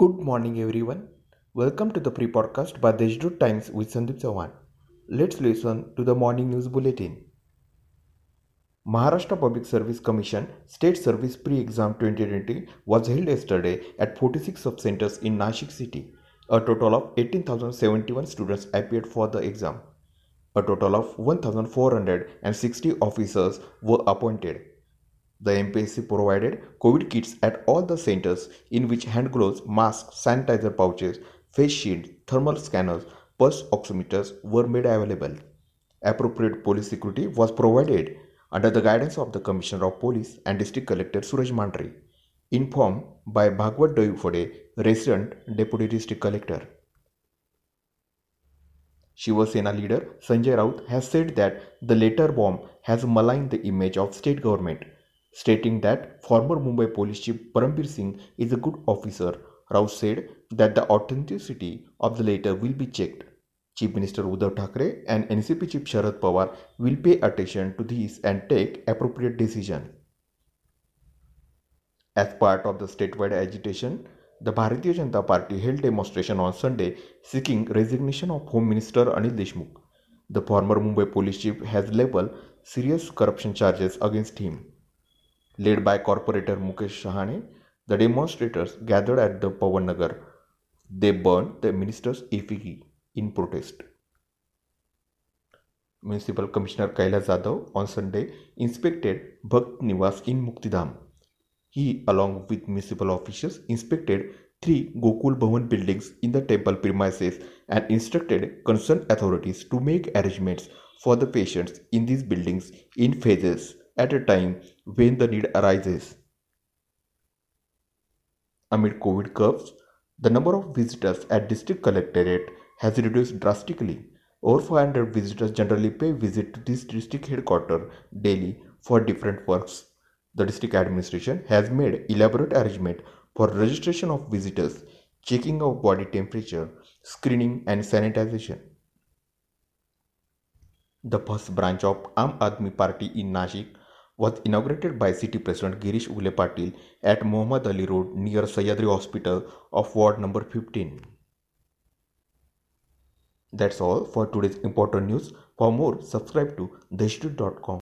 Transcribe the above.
Good morning, everyone. Welcome to the pre podcast by Deshdoot Times with Sandeep Chauhan. Let's listen to the morning news bulletin. Maharashtra Public Service Commission State Service Pre Exam 2020 was held yesterday at 46 sub centers in Nashik city. A total of 18,071 students appeared for the exam. A total of 1,460 officers were appointed. The MPSC provided COVID kits at all the centers in which hand gloves, masks, sanitizer pouches, face shields, thermal scanners, pulse oximeters were made available. Appropriate police security was provided under the guidance of the Commissioner of Police and District Collector Suraj Mandhare, informed by Bhagwat Doiphode, resident Deputy District Collector. Shiv Sena leader Sanjay Raut has said that the letter bomb has maligned the image of state government Stating that former Mumbai police chief Parambir Singh is a good officer, Raut said that the authenticity of the letter will be checked. Chief Minister Uddhav Thackeray and NCP Chief Sharad Pawar will pay attention to this and take appropriate decision. As part of the statewide agitation, the Bharatiya Janata Party held demonstration on Sunday seeking resignation of Home Minister Anil Deshmukh. The former Mumbai police chief has leveled serious corruption charges against him. Led by corporator Mukesh Shahane, the demonstrators gathered at the Pawan Nagar. They burned the minister's effigy in protest. Municipal Commissioner Kailash Jadhav on Sunday inspected Bhakt Niwas in Muktidham. He, along with municipal officials, inspected three Gokul Bhavan buildings in the temple premises and instructed concerned authorities to make arrangements for the patients in these buildings in phases at a time when the need arises. Amid COVID curves, the number of visitors at district collectorate has reduced drastically. Over 500 visitors generally pay visit to this district headquarters daily for different works. The district administration has made elaborate arrangement for registration of visitors, checking of body temperature, screening and sanitization. The first branch of Aam Aadmi Party in Nashik was inaugurated by City President Girish Ule Patil at Mohammad Ali Road near Sahyadri Hospital of Ward number 15. That's all for today's important news. For more, subscribe to theinstitute.com.